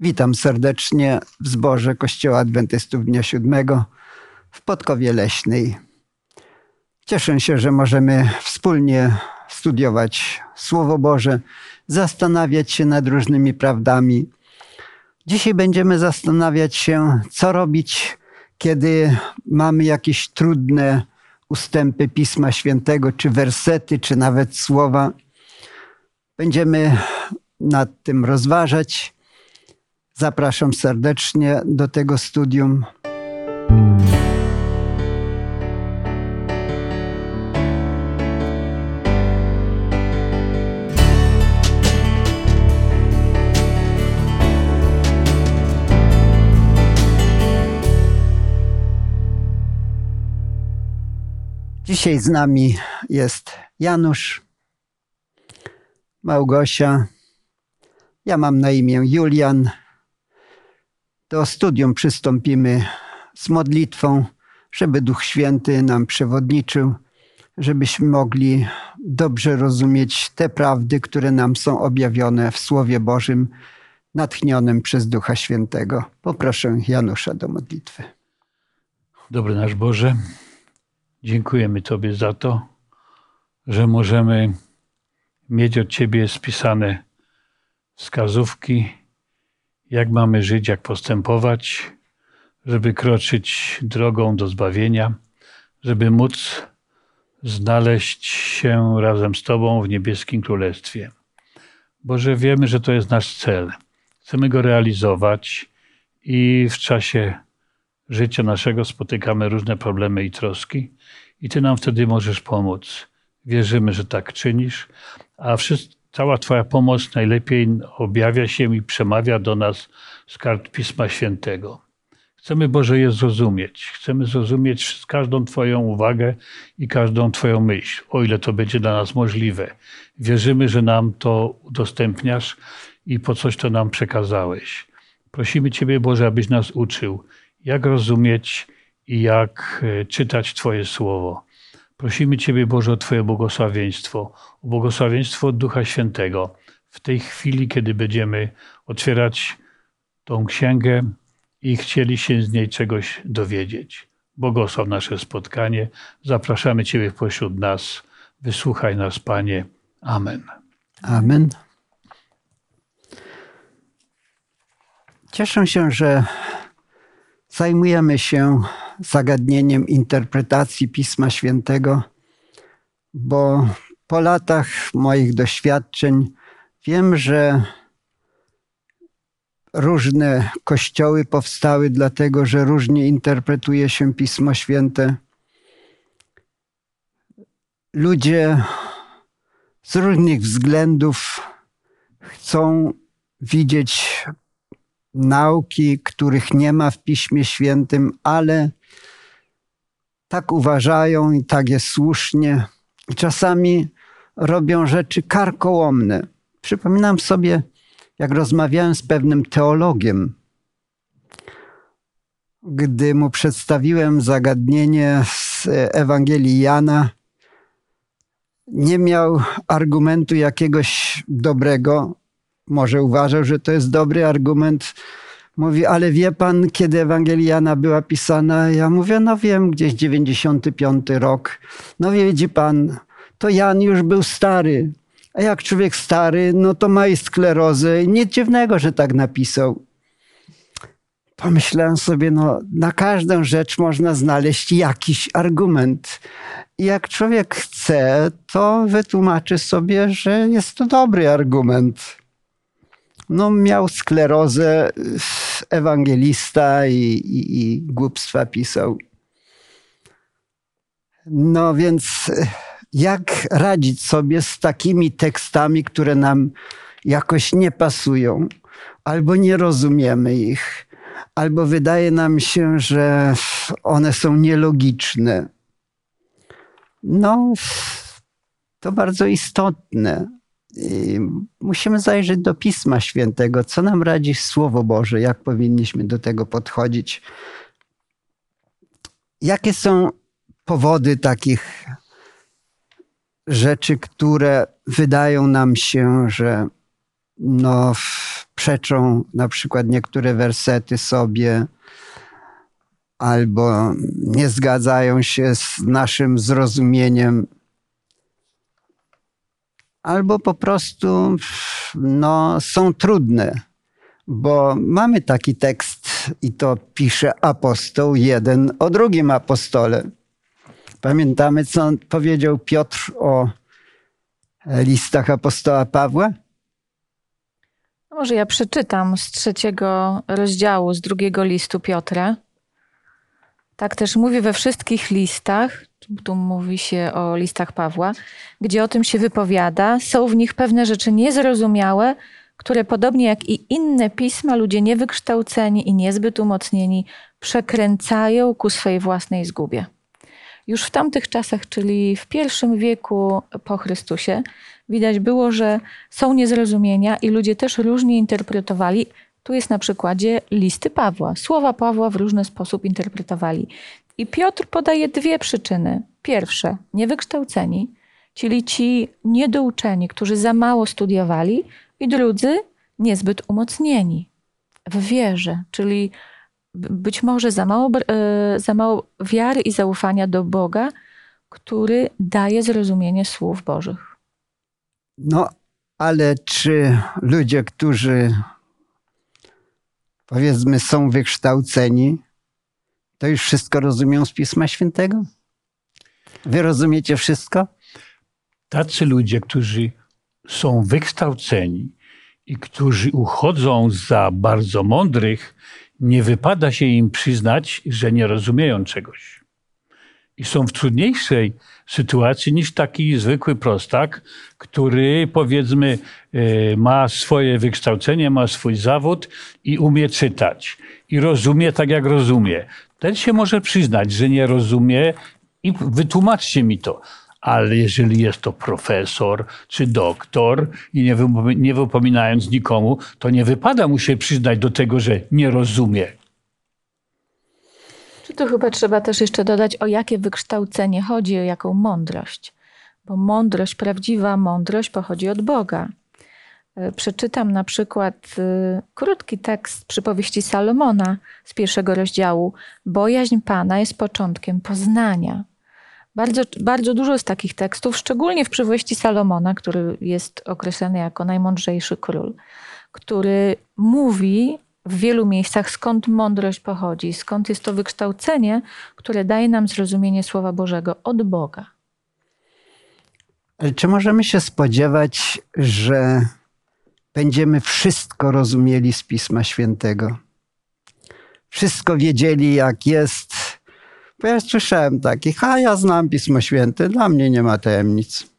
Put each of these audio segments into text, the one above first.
Witam serdecznie w zborze Kościoła Adwentystów Dnia Siódmego w Podkowie Leśnej. Cieszę się, że możemy wspólnie studiować Słowo Boże, zastanawiać się nad różnymi prawdami. Dzisiaj będziemy zastanawiać się, co robić, kiedy mamy jakieś trudne ustępy Pisma Świętego, czy wersety, czy nawet słowa. Będziemy nad tym rozważać. Zapraszam serdecznie do tego studium. Dzisiaj z nami jest Janusz, Małgosia, ja mam na imię Julian. Do studium przystąpimy z modlitwą, żeby Duch Święty nam przewodniczył, żebyśmy mogli dobrze rozumieć te prawdy, które nam są objawione w Słowie Bożym, natchnionym przez Ducha Świętego. Poproszę Janusza do modlitwy. Dobry nasz Boże, dziękujemy Tobie za to, że możemy mieć od Ciebie spisane wskazówki, jak mamy żyć, jak postępować, żeby kroczyć drogą do zbawienia, żeby móc znaleźć się razem z Tobą w niebieskim królestwie. Boże, wiemy, że to jest nasz cel. Chcemy go realizować i w czasie życia naszego spotykamy różne problemy i troski, i Ty nam wtedy możesz pomóc. Wierzymy, że tak czynisz, a wszyscy, cała Twoja pomoc najlepiej objawia się i przemawia do nas z kart Pisma Świętego. Chcemy Boże je zrozumieć. Chcemy zrozumieć każdą Twoją uwagę i każdą Twoją myśl, o ile to będzie dla nas możliwe. Wierzymy, że nam to udostępniasz i po coś to nam przekazałeś. Prosimy Ciebie, Boże, abyś nas uczył, jak rozumieć i jak e, czytać Twoje słowo. Prosimy Ciebie, Boże, o Twoje błogosławieństwo, o błogosławieństwo Ducha Świętego w tej chwili, kiedy będziemy otwierać tą księgę i chcieli się z niej czegoś dowiedzieć. Błogosław nasze spotkanie. Zapraszamy Ciebie pośród nas. Wysłuchaj nas, Panie. Amen. Amen. Cieszę się, że zajmujemy się zagadnieniem interpretacji Pisma Świętego, bo po latach moich doświadczeń wiem, że różne kościoły powstały dlatego, że różnie interpretuje się Pismo Święte. Ludzie z różnych względów chcą widzieć nauki, których nie ma w Piśmie Świętym, ale tak uważają i tak jest słusznie. I czasami robią rzeczy karkołomne. Przypominam sobie, jak rozmawiałem z pewnym teologiem, gdy mu przedstawiłem zagadnienie z Ewangelii Jana, nie miał argumentu jakiegoś dobrego. Może uważał, że to jest dobry argument. Mówi, ale wie pan, kiedy Ewangelia Jana była pisana? Ja mówię, no wiem, gdzieś 95 rok. No widzi pan, to Jan już był stary. A jak człowiek stary, no to ma i sklerozę. Nic dziwnego, że tak napisał. Pomyślałem sobie, no na każdą rzecz można znaleźć jakiś argument. I jak człowiek chce, to wytłumaczy sobie, że jest to dobry argument. No miał sklerozę, ewangelista i, i, i głupstwa pisał. No więc jak radzić sobie z takimi tekstami, które nam jakoś nie pasują, albo nie rozumiemy ich, albo wydaje nam się, że one są nielogiczne. No, to bardzo istotne. I musimy zajrzeć do Pisma Świętego, co nam radzi Słowo Boże, jak powinniśmy do tego podchodzić. Jakie są powody takich rzeczy, które wydają nam się, że no, przeczą na przykład niektóre wersety sobie, albo nie zgadzają się z naszym zrozumieniem, albo po prostu no, są trudne. Bo mamy taki tekst, i to pisze apostoł jeden o drugim apostole. Pamiętamy, co powiedział Piotr o listach apostoła Pawła? No może ja przeczytam z trzeciego rozdziału, z drugiego listu Piotra. Tak też mówi we wszystkich listach, tu mówi się o listach Pawła, gdzie o tym się wypowiada. Są w nich pewne rzeczy niezrozumiałe, które podobnie jak i inne pisma, ludzie niewykształceni i niezbyt umocnieni przekręcają ku swej własnej zgubie. Już w tamtych czasach, czyli w pierwszym wieku po Chrystusie, widać było, że są niezrozumienia i ludzie też różnie interpretowali. Tu jest na przykładzie listy Pawła. Słowa Pawła w różny sposób interpretowali. I Piotr podaje dwie przyczyny. Pierwsze, niewykształceni, czyli ci niedouczeni, którzy za mało studiowali, i drudzy niezbyt umocnieni w wierze, czyli być może za mało, e, za mało wiary i zaufania do Boga, który daje zrozumienie słów Bożych. No, ale czy ludzie, którzy powiedzmy są wykształceni, to już wszystko rozumią z Pisma Świętego? Wy rozumiecie wszystko? Tacy ludzie, którzy są wykształceni i którzy uchodzą za bardzo mądrych, nie wypada się im przyznać, że nie rozumieją czegoś. I są w trudniejszej sytuacji niż taki zwykły prostak, który powiedzmy e, ma swoje wykształcenie, ma swój zawód i umie czytać. I rozumie tak, jak rozumie. Ten się może przyznać, że nie rozumie i wytłumaczcie mi to ale jeżeli jest to profesor czy doktor i nie, nie wypominając nikomu, to nie wypada mu się przyznać do tego, że nie rozumie. Czy tu chyba trzeba też jeszcze dodać, o jakie wykształcenie chodzi, o jaką mądrość? Bo mądrość, prawdziwa mądrość pochodzi od Boga. E, przeczytam na przykład y, krótki tekst przypowieści Salomona z pierwszego rozdziału. Bojaźń Pana jest początkiem poznania. Bardzo, bardzo dużo jest takich tekstów, szczególnie w przypowieści Salomona, który jest określany jako najmądrzejszy król, który mówi w wielu miejscach, skąd mądrość pochodzi, skąd jest to wykształcenie, które daje nam zrozumienie Słowa Bożego od Boga. Czy możemy się spodziewać, że będziemy wszystko rozumieli z Pisma Świętego? Wszystko wiedzieli, jak jest bo ja słyszałem takich, a ja znam Pismo Święte, dla mnie nie ma tajemnic.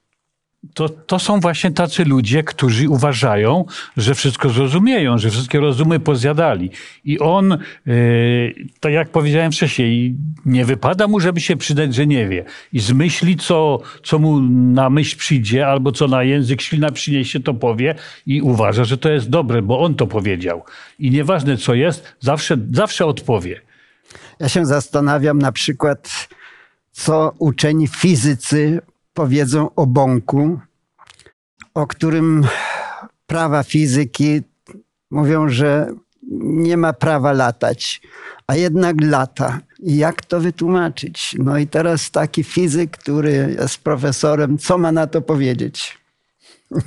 To, to są właśnie tacy ludzie, którzy uważają, że wszystko zrozumieją, że wszystkie rozumy pozjadali. I on, yy, tak jak powiedziałem wcześniej, nie wypada mu, żeby się przydać, że nie wie. I zmyśli, co, co mu na myśl przyjdzie, albo co na język ślina przyniesie, to powie i uważa, że to jest dobre, bo on to powiedział. I nieważne co jest, zawsze, zawsze odpowie. Ja się zastanawiam na przykład, co uczeni fizycy powiedzą o bąku, o którym prawa fizyki mówią, że nie ma prawa latać, a jednak lata. I jak to wytłumaczyć? No i teraz taki fizyk, który jest profesorem, co ma na to powiedzieć?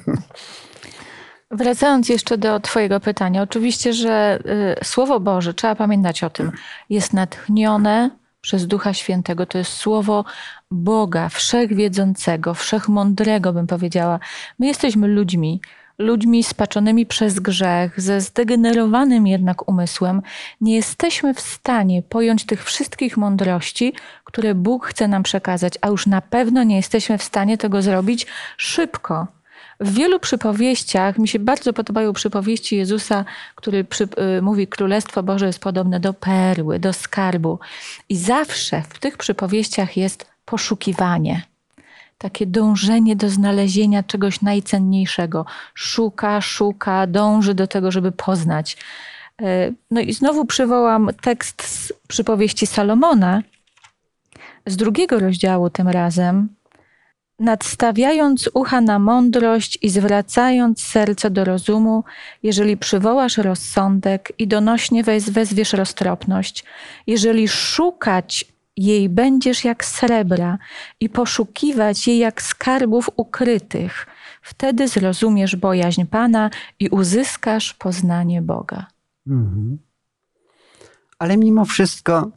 Wracając jeszcze do Twojego pytania, oczywiście, że y, Słowo Boże, trzeba pamiętać o tym, jest natchnione przez Ducha Świętego. To jest Słowo Boga, wszechwiedzącego, wszechmądrego, bym powiedziała. My jesteśmy ludźmi, ludźmi spaczonymi przez grzech, ze zdegenerowanym jednak umysłem. Nie jesteśmy w stanie pojąć tych wszystkich mądrości, które Bóg chce nam przekazać, a już na pewno nie jesteśmy w stanie tego zrobić szybko w wielu przypowieściach, mi się bardzo podobają przypowieści Jezusa, który przy, y, mówi, Królestwo Boże jest podobne do perły, do skarbu. I zawsze w tych przypowieściach jest poszukiwanie. Takie dążenie do znalezienia czegoś najcenniejszego. Szuka, szuka, dąży do tego, żeby poznać. Y, no i znowu przywołam tekst z przypowieści Salomona, z drugiego rozdziału tym razem, nadstawiając ucha na mądrość i zwracając serce do rozumu, jeżeli przywołasz rozsądek i donośnie wez, wezwiesz roztropność, jeżeli szukać jej będziesz jak srebra i poszukiwać jej jak skarbów ukrytych, wtedy zrozumiesz bojaźń Pana i uzyskasz poznanie Boga. Mhm. Ale mimo wszystko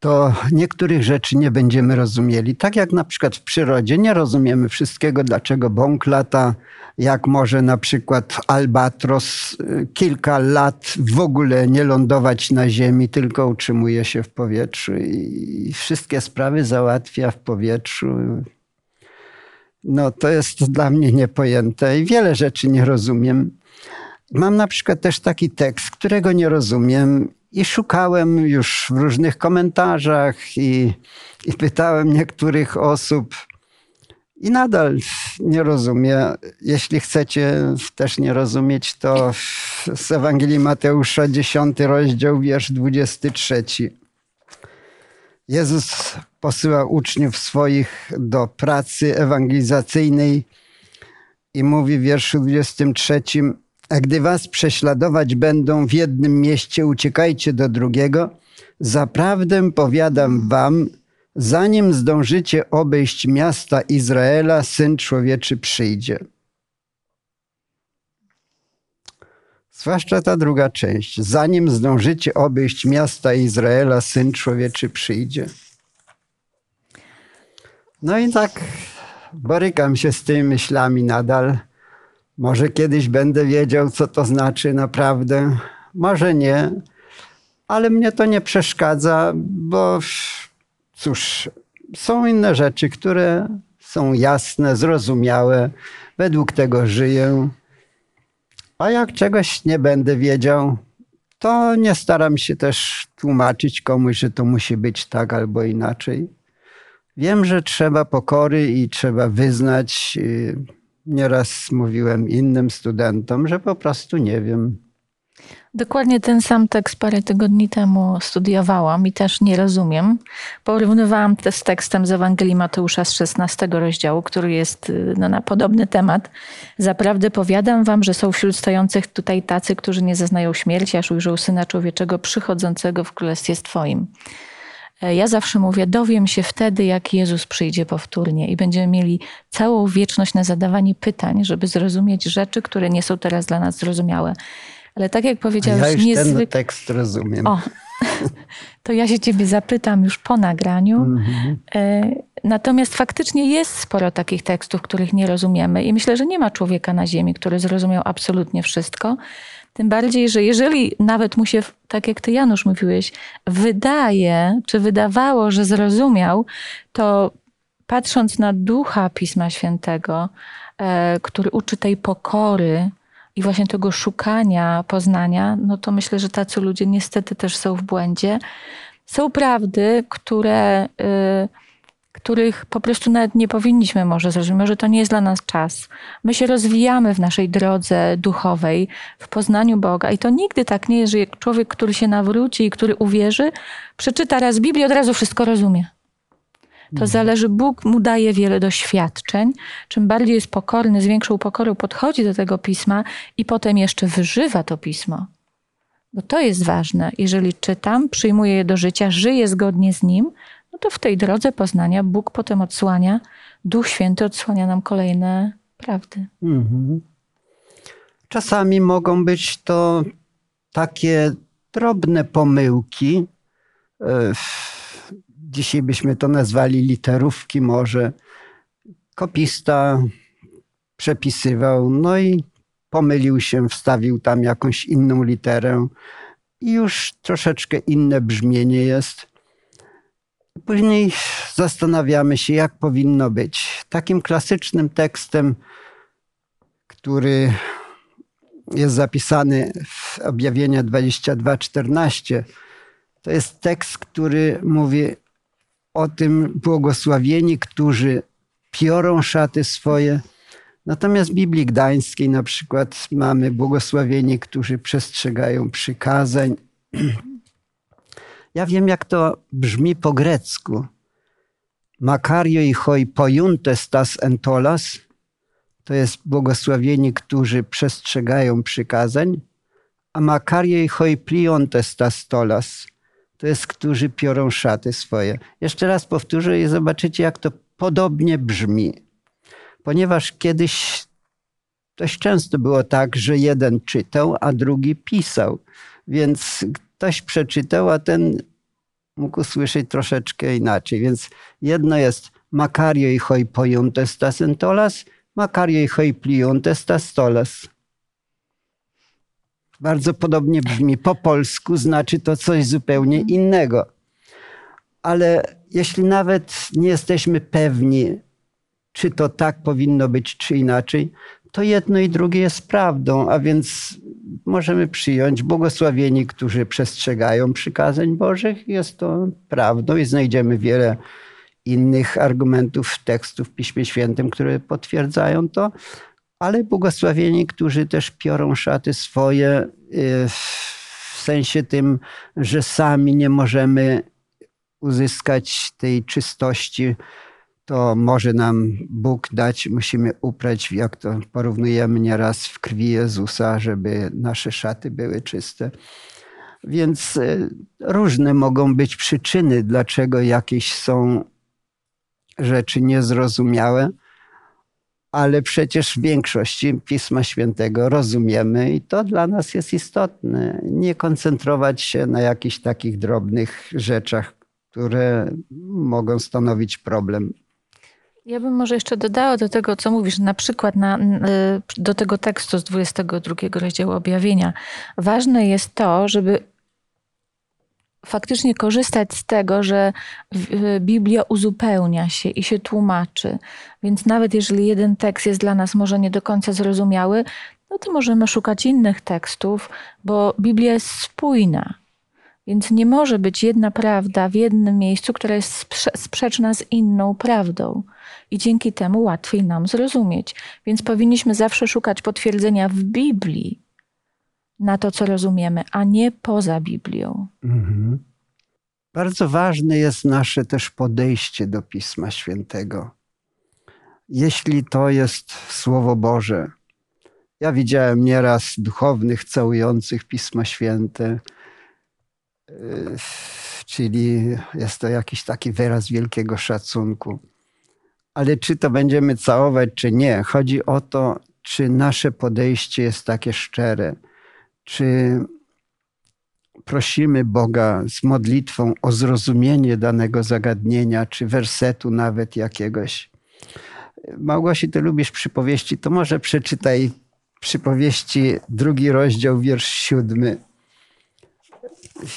to niektórych rzeczy nie będziemy rozumieli. Tak jak na przykład w przyrodzie nie rozumiemy wszystkiego, dlaczego bąk lata, jak może na przykład albatros y, kilka lat w ogóle nie lądować na ziemi, tylko utrzymuje się w powietrzu i wszystkie sprawy załatwia w powietrzu. No to jest dla mnie niepojęte i wiele rzeczy nie rozumiem. Mam na przykład też taki tekst, którego nie rozumiem i szukałem już w różnych komentarzach i, i pytałem niektórych osób. I nadal nie rozumiem. Jeśli chcecie też nie rozumieć, to z Ewangelii Mateusza, 10 rozdział, wiersz 23. Jezus posyła uczniów swoich do pracy ewangelizacyjnej i mówi w wierszu 23: a gdy was prześladować będą w jednym mieście, uciekajcie do drugiego. Zaprawdę powiadam wam, zanim zdążycie obejść miasta Izraela, syn człowieczy przyjdzie. Zwłaszcza ta druga część. Zanim zdążycie obejść miasta Izraela, syn człowieczy przyjdzie. No i tak borykam się z tymi myślami nadal. Może kiedyś będę wiedział, co to znaczy naprawdę, może nie, ale mnie to nie przeszkadza, bo cóż, są inne rzeczy, które są jasne, zrozumiałe, według tego żyję. A jak czegoś nie będę wiedział, to nie staram się też tłumaczyć komuś, że to musi być tak albo inaczej. Wiem, że trzeba pokory i trzeba wyznać y, Nieraz mówiłem innym studentom, że po prostu nie wiem. Dokładnie ten sam tekst parę tygodni temu studiowałam i też nie rozumiem. Porównywałam to z tekstem z Ewangelii Mateusza z 16 rozdziału, który jest y, no, na podobny temat. Zaprawdę powiadam wam, że są wśród stojących tutaj tacy, którzy nie zeznają śmierci, aż ujrzą Syna Człowieczego przychodzącego w Królestwie Twoim. E, ja zawsze mówię, dowiem się wtedy, jak Jezus przyjdzie powtórnie i będziemy mieli całą wieczność na zadawanie pytań, żeby zrozumieć rzeczy, które nie są teraz dla nas zrozumiałe. Ale tak jak powiedziałeś, ja już ten tekst rozumiem. O, to ja się ciebie zapytam już po nagraniu. Mhm. E, natomiast faktycznie jest sporo takich tekstów, których nie rozumiemy i myślę, że nie ma człowieka na ziemi, który zrozumiał absolutnie wszystko. Tym bardziej, że jeżeli nawet mu się, tak jak ty Janusz mówiłeś, wydaje, czy wydawało, że zrozumiał, to patrząc na ducha Pisma Świętego, e, który uczy tej pokory i właśnie tego szukania, poznania, no to myślę, że tacy ludzie niestety też są w błędzie. Są prawdy, które. Y, których po prostu nawet nie powinniśmy może zrozumieć. Może to nie jest dla nas czas. My się rozwijamy w naszej drodze duchowej, w poznaniu Boga. I to nigdy tak nie jest, że człowiek, który się nawróci i który uwierzy, przeczyta raz Biblię, od razu wszystko rozumie. To mhm. zależy, Bóg mu daje wiele doświadczeń. Czym bardziej jest pokorny, z większą pokorą podchodzi do tego pisma i potem jeszcze wyżywa to pismo. Bo to jest ważne. Jeżeli czytam, przyjmuję je do życia, żyję zgodnie z nim, no to w tej drodze poznania Bóg potem odsłania, Duch Święty odsłania nam kolejne prawdy. Mhm. Czasami mogą być to takie drobne pomyłki. E, dzisiaj byśmy to nazwali literówki, może. Kopista przepisywał, no i pomylił się, wstawił tam jakąś inną literę i już troszeczkę inne brzmienie jest. Później zastanawiamy się, jak powinno być. Takim klasycznym tekstem, który jest zapisany w objawieniu 22:14, to jest tekst, który mówi o tym błogosławieni, którzy piorą szaty swoje. Natomiast w Biblii Gdańskiej na przykład mamy błogosławieni, którzy przestrzegają przykazań. Ja wiem, jak to brzmi po grecku. Makario i hoi pojuntes tas entolas, to jest błogosławieni, którzy przestrzegają przykazań, a Makario i hoi pliontes tas tolas, to jest, którzy piorą szaty swoje. Jeszcze raz powtórzę i zobaczycie, jak to podobnie brzmi. Ponieważ kiedyś dość często było tak, że jeden czytał, a drugi pisał. Więc ktoś przeczytał, a ten mógł usłyszeć troszeczkę inaczej. Więc jedno jest Makario i hoi pojuntes tas entolas, Makario i hoi pliuntes tas. Bardzo podobnie brzmi. Po polsku znaczy to coś zupełnie innego. Ale jeśli nawet nie jesteśmy pewni, czy to tak powinno być, czy inaczej, to jedno i drugie jest prawdą, a więc możemy przyjąć błogosławieni, którzy przestrzegają przykazań Bożych. Jest to prawdą i znajdziemy wiele innych argumentów tekstów w Piśmie Świętym, które potwierdzają to, ale błogosławieni, którzy też piorą szaty swoje y, w sensie tym, że sami nie możemy uzyskać tej czystości, to może nam Bóg dać, musimy uprać, jak to porównujemy nieraz w krwi Jezusa, żeby nasze szaty były czyste. Więc y, różne mogą być przyczyny, dlaczego jakieś są rzeczy niezrozumiałe ale przecież w większości Pisma Świętego rozumiemy i to dla nas jest istotne. Nie koncentrować się na jakichś takich drobnych rzeczach, które mogą stanowić problem. Ja bym może jeszcze dodała do tego, co mówisz, na przykład na, do tego tekstu z 22 rozdziału objawienia. Ważne jest to, żeby faktycznie korzystać z tego, że Biblia uzupełnia się i się tłumaczy. Więc nawet jeżeli jeden tekst jest dla nas może nie do końca zrozumiały, no to możemy szukać innych tekstów, bo Biblia jest spójna. Więc nie może być jedna prawda w jednym miejscu, która jest sprzeczna z inną prawdą. I dzięki temu łatwiej nam zrozumieć. Więc powinniśmy zawsze szukać potwierdzenia w Biblii, na to, co rozumiemy, a nie poza Biblią. Mhm. Bardzo ważne jest nasze też podejście do Pisma Świętego. Jeśli to jest Słowo Boże, ja widziałem nieraz duchownych całujących Pismo Święte, czyli jest to jakiś taki wyraz wielkiego szacunku. Ale czy to będziemy całować, czy nie, chodzi o to, czy nasze podejście jest takie szczere czy prosimy Boga z modlitwą o zrozumienie danego zagadnienia, czy wersetu nawet jakiegoś. Małgosi, ty lubisz przypowieści, to może przeczytaj przypowieści, drugi rozdział, wiersz siódmy.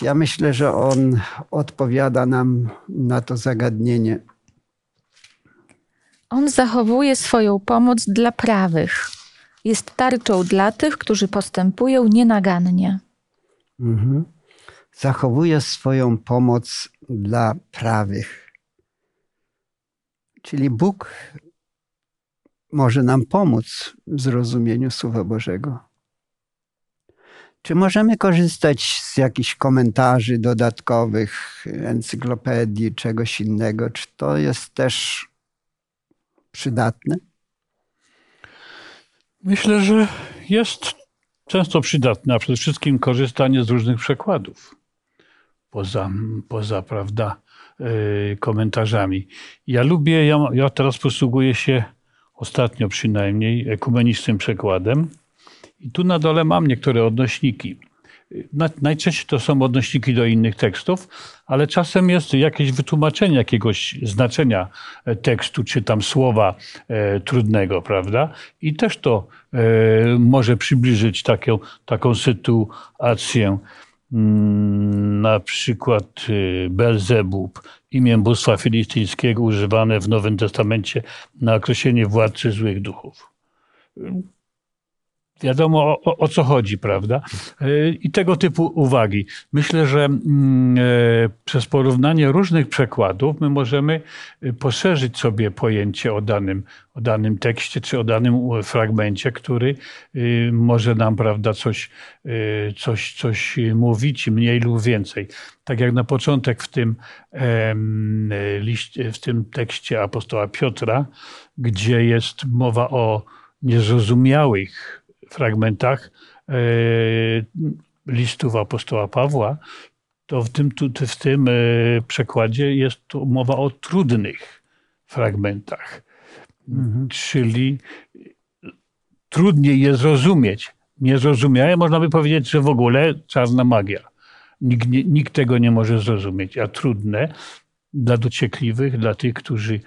Ja myślę, że on odpowiada nam na to zagadnienie. On zachowuje swoją pomoc dla prawych jest tarczą dla tych, którzy postępują nienagannie. Mhm. Zachowuje swoją pomoc dla prawych. Czyli Bóg może nam pomóc w zrozumieniu Słowa Bożego. Czy możemy korzystać z jakichś komentarzy dodatkowych, encyklopedii, czegoś innego? Czy to jest też przydatne? Myślę, że jest często przydatne, a przede wszystkim korzystanie z różnych przekładów poza, poza prawda, yy, komentarzami. Ja lubię, ja, ja teraz posługuję się ostatnio przynajmniej ekumenicznym przekładem i tu na dole mam niektóre odnośniki. Najczęściej to są odnośniki do innych tekstów, ale czasem jest jakieś wytłumaczenie jakiegoś znaczenia e, tekstu, czy tam słowa e, trudnego, prawda? I też to e, może przybliżyć taką, taką sytuację. Mm, na przykład e, Belzebub, imię bóstwa filistyńskiego używane w Nowym Testamencie na określenie władcy złych duchów wiadomo o, o, co chodzi, prawda? E, I tego typu uwagi. Myślę, że mm, e, przez porównanie różnych przekładów my możemy e, poszerzyć sobie pojęcie o danym, o danym tekście czy o danym fragmencie, który może nam, prawda, coś, coś, coś mówić, mniej lub więcej. Tak jak na początek w tym, w tym tekście apostoła Piotra, gdzie jest mowa o niezrozumiałych fragmentach e, listów apostoła Pawła, to w tym, w tym e, przekładzie jest tu mowa o trudnych fragmentach. Mhm. Czyli trudniej je zrozumieć. Niezrozumiałe można by powiedzieć, że w ogóle czarna magia. Nikt, nie, nikt tego nie może zrozumieć, a trudne dla dociekliwych, dla tych, którzy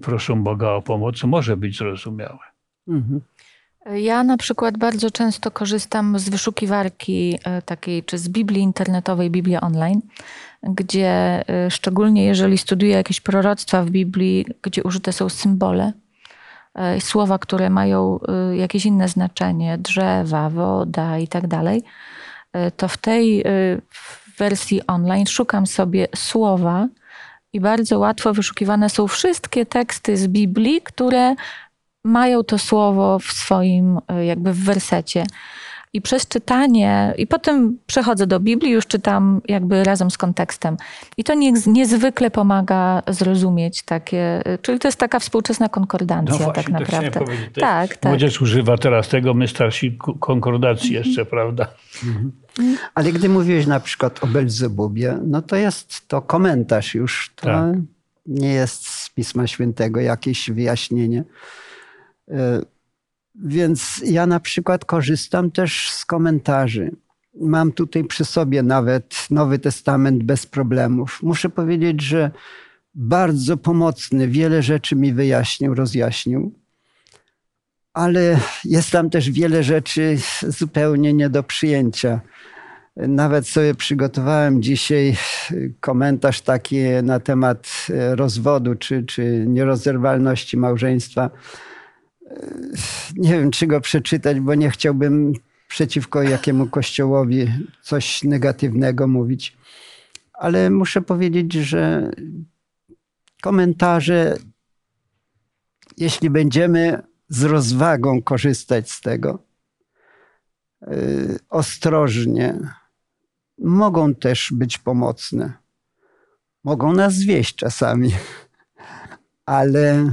proszą Boga o pomoc, może być zrozumiałe. Mhm. Ja na przykład bardzo często korzystam z wyszukiwarki e, takiej, czy z Biblii internetowej, Biblii online, gdzie e, szczególnie jeżeli studiuję jakieś proroctwa w Biblii, gdzie użyte są symbole, e, słowa, które mają jakieś inne znaczenie, drzewa, woda i tak dalej, to w tej wersji online szukam sobie słowa i bardzo łatwo wyszukiwane są wszystkie teksty z Biblii, które mają to słowo w swoim, e, jakby w wersecie. I przez czytanie, i potem przechodzę do Biblii, już czytam jakby razem z kontekstem. I to nie, niezwykle pomaga zrozumieć takie, e, czyli to jest taka współczesna konkordancja no właśnie, tak naprawdę. Tak, tak. Młodzież używa teraz tego, my starsi konkordacji mhm. jeszcze, prawda? Mhm. Ale gdy mówiłeś na przykład o Belzebubie, no to jest to komentarz już, to tak. nie jest z Pisma Świętego jakieś wyjaśnienie. E, więc ja na przykład korzystam też z komentarzy. Mam tutaj przy sobie nawet Nowy Testament bez problemów. Muszę powiedzieć, że bardzo pomocny, wiele rzeczy mi wyjaśnił, rozjaśnił, ale jest tam też wiele rzeczy zupełnie nie do przyjęcia. Nawet sobie przygotowałem dzisiaj komentarz taki na temat rozwodu czy, czy nierozerwalności małżeństwa nie wiem, czy go przeczytać, bo nie chciałbym przeciwko jakiemu kościołowi coś negatywnego mówić. Ale muszę powiedzieć, że komentarze, jeśli będziemy z rozwagą korzystać z tego, y, ostrożnie, mogą też być pomocne. Mogą nas zwieść czasami, ale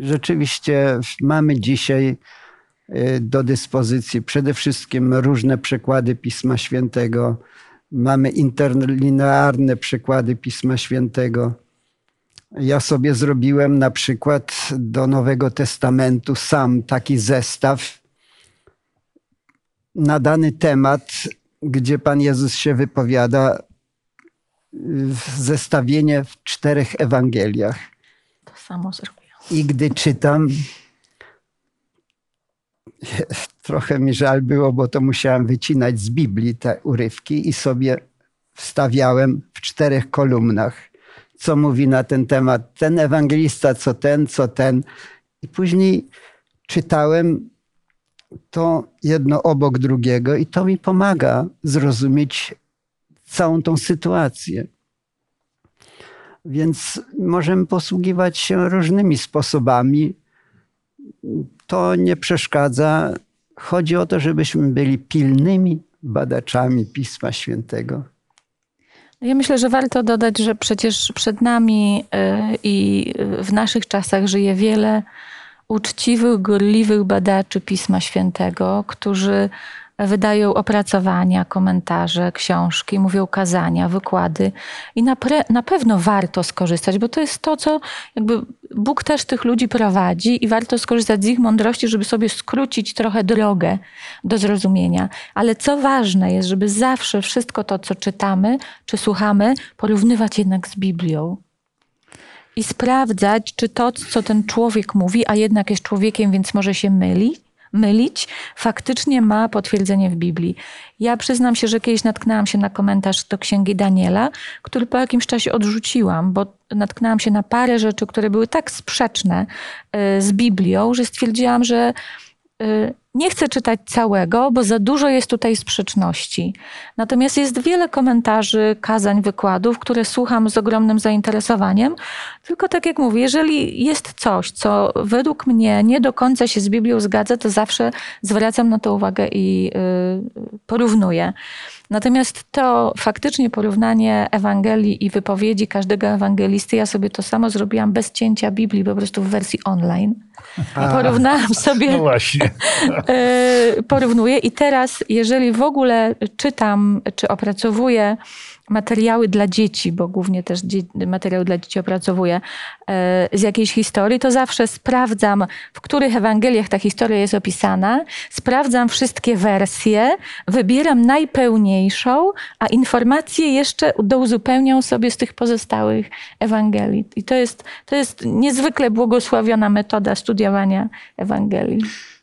rzeczywiście mamy dzisiaj y, do dyspozycji przede wszystkim różne przekłady Pisma Świętego. Mamy interlinearne przekłady Pisma Świętego. Ja sobie zrobiłem na przykład do Nowego Testamentu sam taki zestaw na dany temat, gdzie Pan Jezus się wypowiada, zestawienie w czterech Ewangeliach. To samo zrobiłem. I gdy czytam, trochę mi żal było, bo to musiałem wycinać z Biblii te urywki i sobie wstawiałem w czterech kolumnach, co mówi na ten temat ten ewangelista, co ten, co ten. I później czytałem to jedno obok drugiego, i to mi pomaga zrozumieć całą tą sytuację. Więc możemy posługiwać się różnymi sposobami. To nie przeszkadza. Chodzi o to, żebyśmy byli pilnymi badaczami Pisma Świętego. Ja myślę, że warto dodać, że przecież przed nami y, i w naszych czasach żyje wiele uczciwych, gorliwych badaczy Pisma Świętego, którzy wydają opracowania, komentarze, książki, mówią kazania, wykłady i na, pre, na pewno warto skorzystać, bo to jest to, co jakby Bóg też tych ludzi prowadzi i warto skorzystać z ich mądrości, żeby sobie skrócić trochę drogę do zrozumienia. Ale co ważne jest, żeby zawsze wszystko to, co czytamy czy słuchamy, porównywać jednak z Biblią i sprawdzać, czy to, co ten człowiek mówi, a jednak jest człowiekiem, więc może się mylić, mylić, faktycznie ma potwierdzenie w Biblii. Ja przyznam się, że kiedyś natknęłam się na komentarz do księgi Daniela, który po jakimś czasie odrzuciłam, bo natknęłam się na parę rzeczy, które były tak sprzeczne y, z Biblią, że stwierdziłam, że y, Nie chcę czytać całego, bo za dużo jest tutaj sprzeczności. Natomiast jest wiele komentarzy, kazań, wykładów, które słucham z ogromnym zainteresowaniem. Tylko tak jak mówię, jeżeli jest coś, co według mnie nie do końca się z Biblią zgadza, to zawsze zwracam na to uwagę i y, porównuję. Natomiast to faktycznie porównanie Ewangelii i wypowiedzi każdego ewangelisty, ja sobie to samo zrobiłam bez cięcia Biblii, po prostu w wersji online. I porównałam sobie, No właśnie. e, porównuję. I teraz, jeżeli w ogóle czytam czy opracowuję materiały dla dzieci, bo głównie też materiały dla dzieci opracowuję e, z jakiejś historii, to zawsze sprawdzam, w których Ewangeliach ta historia jest opisana, sprawdzam wszystkie wersje, wybieram najpełniejszą, a informacje jeszcze douzupełniam sobie z tych pozostałych Ewangelii. I to jest, to jest niezwykle błogosławiona metoda studiowania Ewangelii.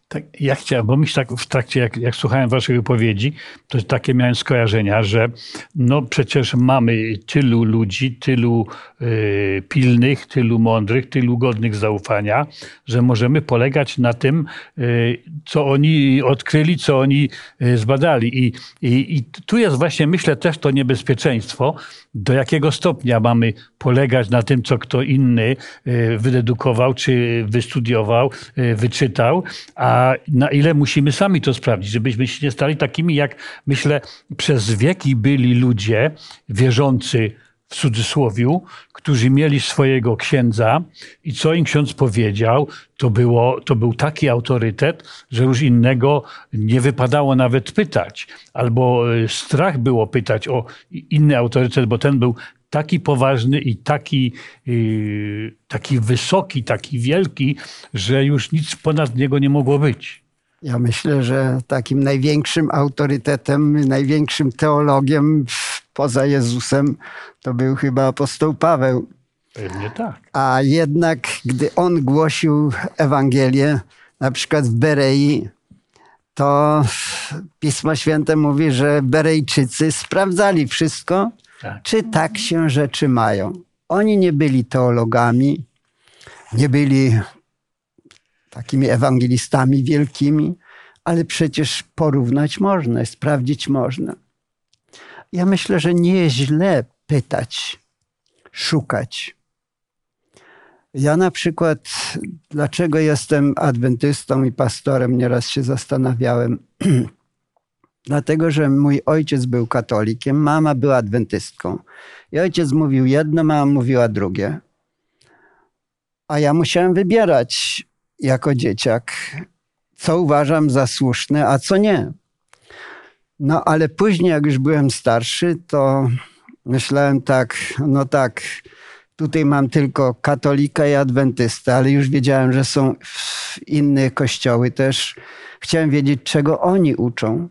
Tak, ja chciałem, bo myślę tak w trakcie, jak, jak słuchałem waszej wypowiedzi, to takie miałem skojarzenia, że no przecież mamy tylu ludzi, tylu y, pilnych, tylu mądrych, tylu godnych zaufania, że możemy polegać na tym, y, co oni odkryli, co oni y, zbadali. I, i, I tu jest właśnie, myślę, też to niebezpieczeństwo, do jakiego stopnia mamy polegać na tym, co kto inny y, wydedukował, czy wystudiował, y, wyczytał, a na ile musimy sami to sprawdzić, żebyśmy się nie stali takimi, jak myślę, przez wieki byli ludzie wierzący w cudzysłowiu, którzy mieli swojego księdza i co im ksiądz powiedział, to, było, to był taki autorytet, że już innego nie wypadało nawet pytać. Albo y, strach było pytać o inny autorytet, bo ten był taki poważny i taki, yy, taki wysoki, taki wielki, że już nic ponad niego nie mogło być. Ja myślę, że takim największym autorytetem, największym teologiem poza Jezusem to był chyba apostoł Paweł. Pewnie tak. A jednak, gdy on głosił Ewangelię, na przykład w Berei, to Pismo Święte mówi, że Berejczycy sprawdzali wszystko, Tak. czy tak się rzeczy mają. Oni nie byli teologami, nie byli takimi ewangelistami wielkimi, ale przecież porównać można, sprawdzić można. Ja myślę, że nie jest źle pytać, szukać. Ja na przykład, dlaczego jestem adwentystą i pastorem, nieraz się zastanawiałem. Dlatego, że mój ojciec był katolikiem, mama była adwentystką. I ojciec mówił jedno, mama mówiła drugie. A ja musiałem wybierać jako dzieciak, co uważam za słuszne, a co nie. No ale później, jak już byłem starszy, to myślałem tak, no tak, tutaj mam tylko katolika i adwentystę, ale już wiedziałem, że są inne kościoły też. Chciałem wiedzieć, czego oni uczą.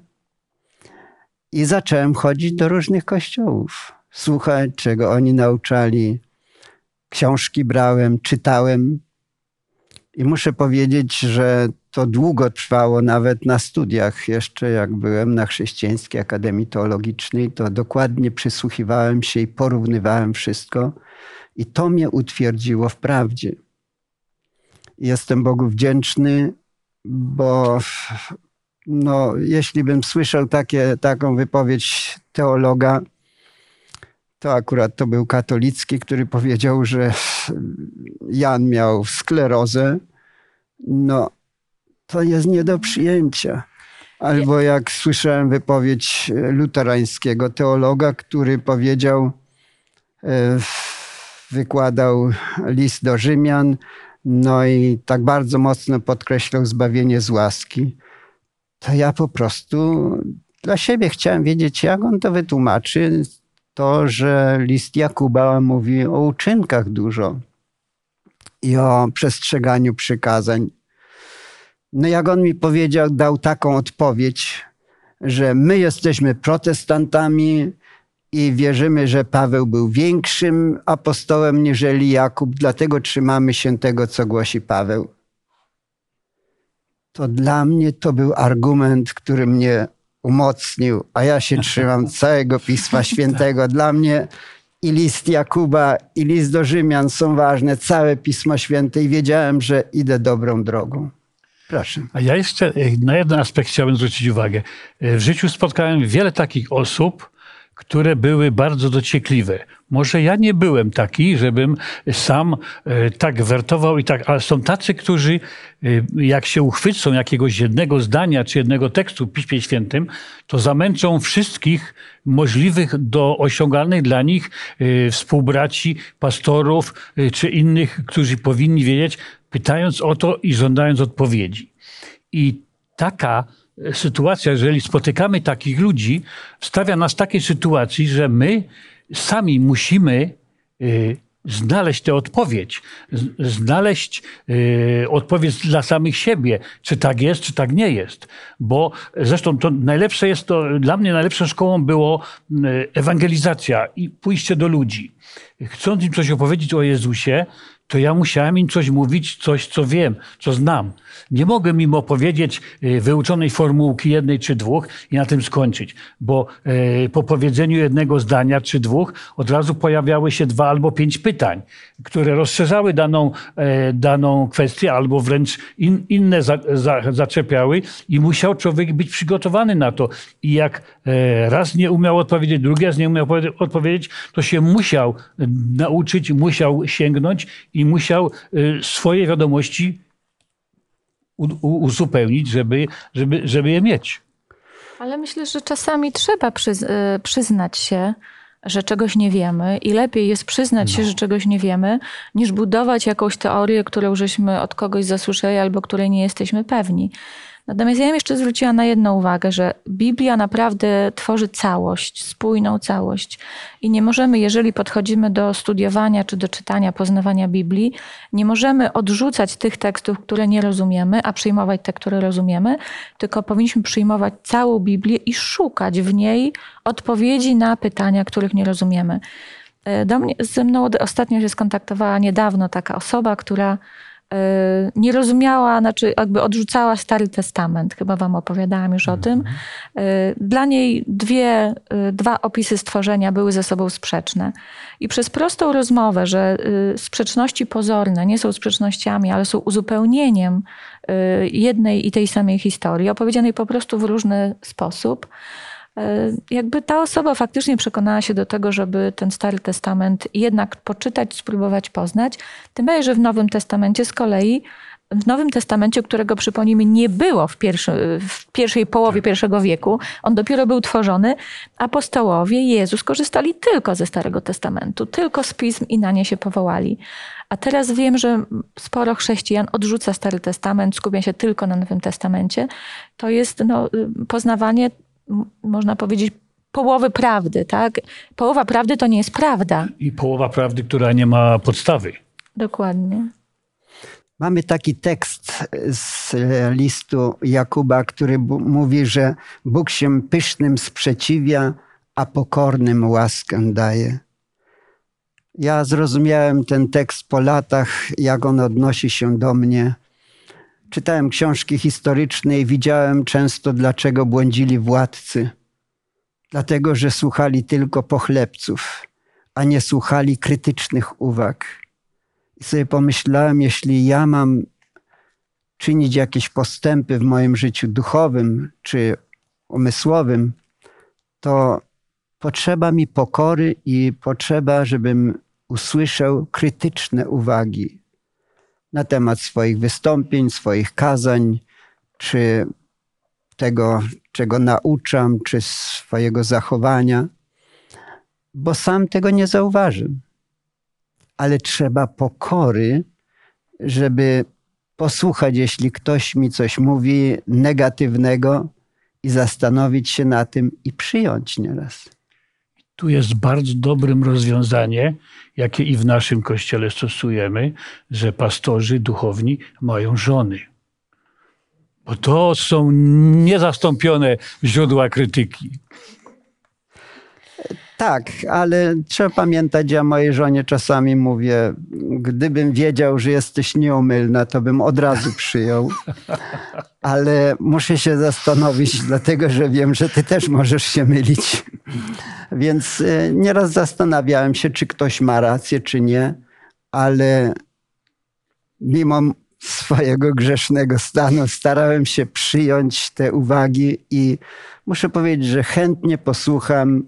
I zacząłem chodzić do różnych kościołów, słuchać, czego oni nauczali. Książki brałem, czytałem. I muszę powiedzieć, że to długo trwało, nawet na studiach, jeszcze jak byłem na Chrześcijańskiej Akademii Teologicznej, to dokładnie przysłuchiwałem się i porównywałem wszystko. I to mnie utwierdziło w prawdzie. Jestem Bogu wdzięczny, bo no, jeśli bym słyszał takie, taką wypowiedź teologa, to akurat to był katolicki, który powiedział, że Jan miał sklerozę. No, to jest nie do przyjęcia. Albo jak słyszałem wypowiedź luterańskiego teologa, który powiedział, wykładał list do Rzymian, no i tak bardzo mocno podkreślał zbawienie z łaski to ja po prostu dla siebie chciałem wiedzieć, jak on to wytłumaczy. To, że list Jakuba mówi o uczynkach dużo i o przestrzeganiu przykazań. No jak on mi powiedział, dał taką odpowiedź, że my jesteśmy protestantami i wierzymy, że Paweł był większym apostołem niżeli Jakub, dlatego trzymamy się tego, co głosi Paweł to dla mnie to był argument, który mnie umocnił, a ja się trzymam całego Pisma Świętego. Dla mnie i list Jakuba, i list do Rzymian są ważne, całe Pismo Święte i wiedziałem, że idę dobrą drogą. Proszę. A ja jeszcze e, na jeden aspekt chciałbym zwrócić uwagę. E, W życiu spotkałem wiele takich osób, które były bardzo dociekliwe. Może ja nie byłem taki, żebym sam e, tak wertował i tak, ale są tacy, którzy e, jak się uchwycą jakiegoś jednego zdania czy jednego tekstu w Piśmie Świętym, to zamęczą wszystkich możliwych do osiągalnych dla nich e, współbraci, pastorów czy innych, którzy powinni wiedzieć, pytając o to i żądając odpowiedzi. I taka sytuacja, jeżeli spotykamy takich ludzi, stawia nas w takiej sytuacji, że my sami musimy y, znaleźć tę odpowiedź, znaleźć y, odpowiedź dla samych siebie, czy tak jest, czy tak nie jest. Bo zresztą to najlepsze jest to, dla mnie najlepszą szkołą było y, ewangelizacja i pójście do ludzi. Chcąc im coś opowiedzieć o Jezusie, to ja musiałem im coś mówić, coś, co wiem, co znam. Nie mogłem im opowiedzieć y, wyuczonej formułki jednej czy dwóch i na tym skończyć, bo y, po powiedzeniu jednego zdania czy dwóch od razu pojawiały się dwa albo pięć pytań, które rozszerzały daną, e, daną kwestię albo wręcz in, inne za, za, zaczepiały i musiał człowiek być przygotowany na to. I jak e, raz nie umiał odpowiedzieć, drugi raz nie umiał odpowie- odpowiedzieć, to się musiał e, nauczyć, musiał sięgnąć i musiał e, swoje wiadomości uzupełnić, żeby, żeby, żeby je mieć. Ale myślę, że czasami trzeba przyz y, przyznać się, że czegoś nie wiemy i lepiej jest przyznać się, że czegoś nie wiemy, niż budować jakąś teorię, którą żeśmy od kogoś zasłyszeli albo której nie jesteśmy pewni. Natomiast ja bym jeszcze zwróciła na jedną uwagę, że Biblia naprawdę tworzy całość, spójną całość. I nie możemy, jeżeli podchodzimy do studiowania czy do czytania, poznawania Biblii, nie możemy odrzucać tych tekstów, które nie rozumiemy, a przyjmować te, które rozumiemy, tylko powinniśmy przyjmować całą Biblię i szukać w niej odpowiedzi na pytania, których nie rozumiemy. E, Do mnie, ze mną ostatnio się skontaktowała niedawno taka osoba, która nie rozumiała, znaczy jakby odrzucała Stary Testament. Chyba wam opowiadałam już o tym. E, Dla niej dwie, e, dwa opisy stworzenia były ze sobą sprzeczne. I przez prostą rozmowę, że e, sprzeczności pozorne nie są sprzecznościami, ale są uzupełnieniem e, jednej i tej samej historii, opowiedzianej po prostu w różny sposób, E, jakby ta osoba faktycznie przekonała się do tego, żeby ten Stary Testament jednak poczytać, spróbować poznać. Tym bardziej, że w Nowym Testamencie z kolei, w Nowym Testamencie, którego przypomnijmy nie było w, pierwszy, w pierwszej połowie pierwszego wieku, on dopiero był tworzony, apostołowie Jezus korzystali tylko ze Starego Testamentu, tylko z pism i na nie się powołali. A teraz wiem, że sporo chrześcijan odrzuca Stary Testament, skupia się tylko na Nowym Testamencie. To jest no, poznawanie m- można powiedzieć, połowy prawdy, tak? Połowa prawdy to nie jest prawda. I połowa prawdy, która nie ma podstawy. Dokładnie. Mamy taki tekst z listu Jakuba, który mówi, że Bóg się pysznym sprzeciwia, a pokornym łaskę daje. Ja zrozumiałem ten tekst po latach, jak on odnosi się do mnie. Czytałem książki historyczne i widziałem często, dlaczego błądzili władcy. Dlatego, że słuchali tylko pochlebców, a nie słuchali krytycznych uwag. I sobie pomyślałem, jeśli ja mam czynić jakieś postępy w moim życiu duchowym czy umysłowym, to potrzeba mi pokory i potrzeba, żebym usłyszał krytyczne uwagi na temat swoich wystąpień, swoich kazań, czy tego, czego nauczam, czy swojego zachowania, bo sam tego nie zauważę ale trzeba pokory, żeby posłuchać, jeśli ktoś mi coś mówi negatywnego i zastanowić się na tym i przyjąć nieraz. Tu jest bardzo dobrym rozwiązanie, jakie i w naszym kościele stosujemy, że pastorzy duchowni mają żony. Bo to są niezastąpione źródła krytyki. Tak, ale trzeba pamiętać, ja mojej żonie czasami mówię, gdybym wiedział, że jesteś nieomylna, to bym od razu przyjął. Ale muszę się zastanowić, dlatego że wiem, że ty też możesz się mylić. Więc e, nieraz zastanawiałem się, czy ktoś ma rację, czy nie, ale mimo swojego grzesznego stanu. Starałem się przyjąć te uwagi i muszę powiedzieć, że chętnie posłucham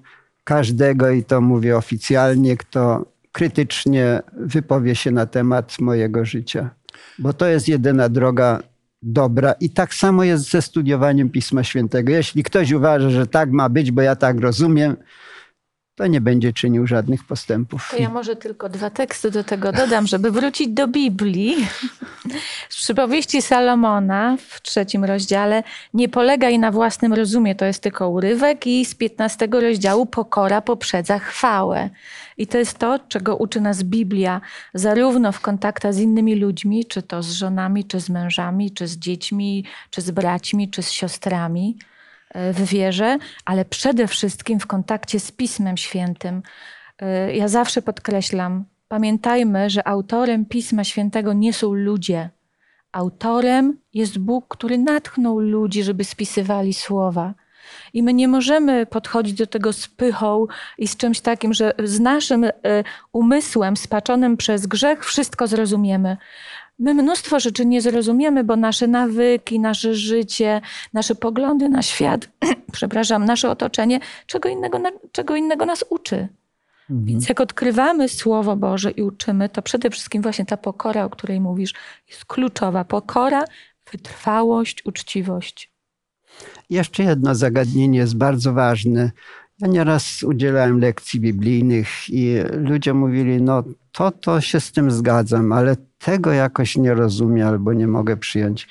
każdego, i to mówię oficjalnie, kto krytycznie wypowie się na temat mojego życia. Bo to jest jedyna droga dobra. I tak samo jest ze studiowaniem Pisma Świętego. Jeśli ktoś uważa, że tak ma być, bo ja tak rozumiem, to nie będzie czynił żadnych postępów. To ja może tylko dwa teksty do tego dodam, żeby wrócić do Biblii. Z przypowieści Salomona w trzecim rozdziale nie polegaj na własnym rozumie, to jest tylko urywek i z piętnastego rozdziału pokora poprzedza chwałę. I to jest to, czego uczy nas Biblia, zarówno w kontaktach z innymi ludźmi, czy to z żonami, czy z mężami, czy z dziećmi, czy z braćmi, czy z siostrami w wierze, ale przede wszystkim w kontakcie z Pismem Świętym. E, Ja zawsze podkreślam, pamiętajmy, że autorem Pisma Świętego nie są ludzie. Autorem jest Bóg, który natchnął ludzi, żeby spisywali słowa. I my nie możemy podchodzić do tego z pychą i z czymś takim, że z naszym e, umysłem spaczonym przez grzech wszystko zrozumiemy. My mnóstwo rzeczy nie zrozumiemy, bo nasze nawyki, nasze życie, nasze poglądy na świat, przepraszam, nasze otoczenie, czego innego, czego innego nas uczy. Więc jak odkrywamy Słowo Boże i uczymy, to przede wszystkim właśnie ta pokora, o której mówisz, jest kluczowa. Pokora, wytrwałość, uczciwość. Jeszcze jedno zagadnienie jest bardzo ważne. Ja nieraz udzielałem lekcji biblijnych i ludzie mówili, no to, to się z tym zgadzam, ale tego jakoś nie rozumiem albo nie mogę przyjąć.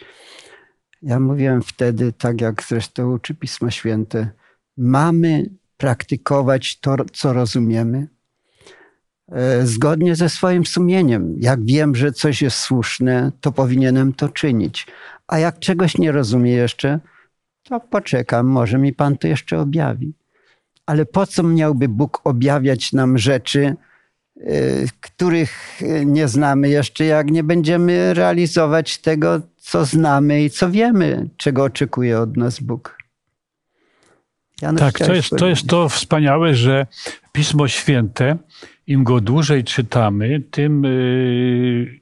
Ja mówiłem wtedy, tak jak zresztą uczy Pismo Święte, mamy praktykować to, co rozumiemy, e, zgodnie ze swoim sumieniem. Jak wiem, że coś jest słuszne, to powinienem to czynić. A jak czegoś nie rozumiem jeszcze, to poczekam, może mi Pan to jeszcze objawi. Ale po co miałby Bóg objawiać nam rzeczy, których y, nie znamy jeszcze, jak nie będziemy realizować tego, co znamy i co wiemy, czego oczekuje od nas Bóg? Janusz, Tak, to jest, to jest to wspaniałe, że Pismo Święte, im go dłużej czytamy, tym y,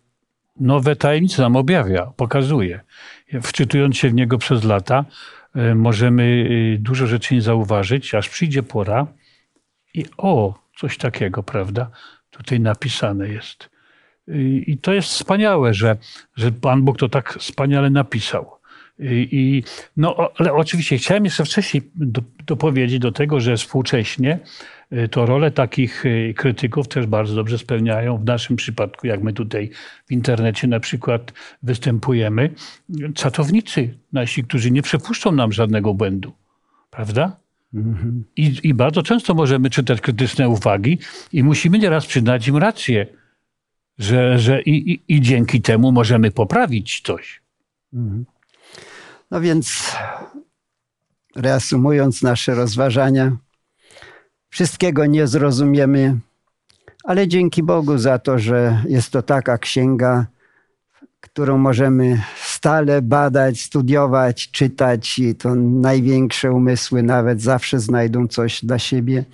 nowe tajemnice nam objawia, pokazuje. Wczytując się w niego przez lata, y, możemy dużo rzeczy nie zauważyć, aż przyjdzie pora i o, coś takiego, prawda? Tutaj napisane jest. Y, I to jest wspaniałe, że, że Pan Bóg to tak wspaniale napisał. I, i- no, ale oczywiście chciałem jeszcze wcześniej do, dopowiedzieć do tego, że współcześnie y, to rolę takich y, krytyków też bardzo dobrze spełniają. W naszym przypadku, jak my tutaj w internecie na przykład występujemy, czatownicy nasi, którzy nie przepuszczą nam żadnego błędu. Prawda? I, I bardzo często możemy czytać krytyczne uwagi i musimy nieraz przyznać im rację, że, że i, i, i dzięki temu możemy poprawić coś. No więc, reasumując nasze rozważania, wszystkiego nie zrozumiemy, ale dzięki Bogu za to, że jest to taka księga, którą możemy stale badać, studiować, czytać i to największe umysły nawet zawsze znajdą coś dla siebie.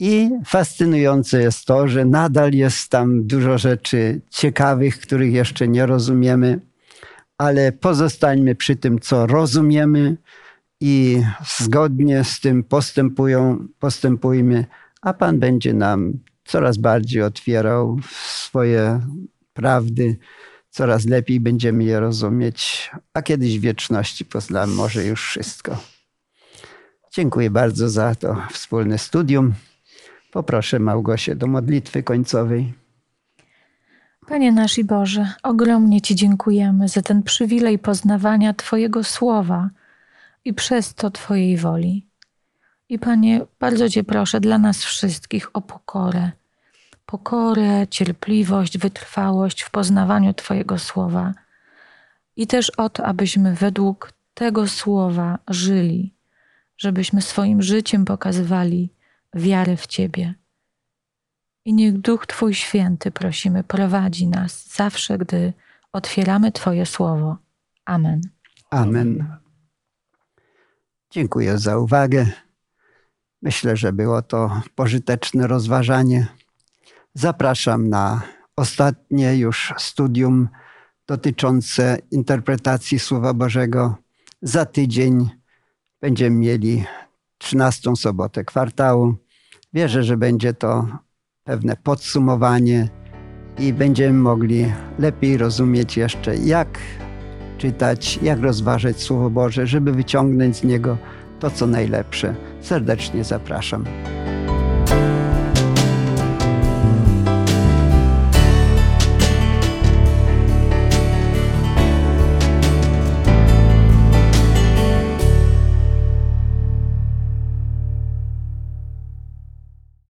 I fascynujące jest to, że nadal jest tam dużo rzeczy ciekawych, których jeszcze nie rozumiemy, ale pozostańmy przy tym, co rozumiemy i zgodnie z tym postępują, postępujmy, a Pan będzie nam coraz bardziej otwierał swoje prawdy, coraz lepiej będziemy je rozumieć, a kiedyś w wieczności poznamy może już wszystko. Dziękuję bardzo za to wspólne studium. Poproszę Małgosię do modlitwy końcowej. Panie nasz i Boże, ogromnie Ci dziękujemy za ten przywilej poznawania Twojego słowa i przez to Twojej woli. I Panie, bardzo Cię proszę dla nas wszystkich o pokorę. Pokorę, cierpliwość, wytrwałość w poznawaniu Twojego słowa. I też o to, abyśmy według tego słowa żyli, żebyśmy swoim życiem pokazywali wiarę w Ciebie. I niech Duch Twój Święty, prosimy, prowadzi nas zawsze, gdy otwieramy Twoje słowo. Amen. Amen. Dziękuję za uwagę. Myślę, że było to pożyteczne rozważanie. Zapraszam na ostatnie już studium dotyczące interpretacji Słowa Bożego. Za tydzień będziemy mieli 13 sobotę kwartału. Wierzę, że będzie to pewne podsumowanie i będziemy mogli lepiej rozumieć jeszcze, jak czytać, jak rozważać Słowo Boże, żeby wyciągnąć z niego to, co najlepsze. Serdecznie zapraszam.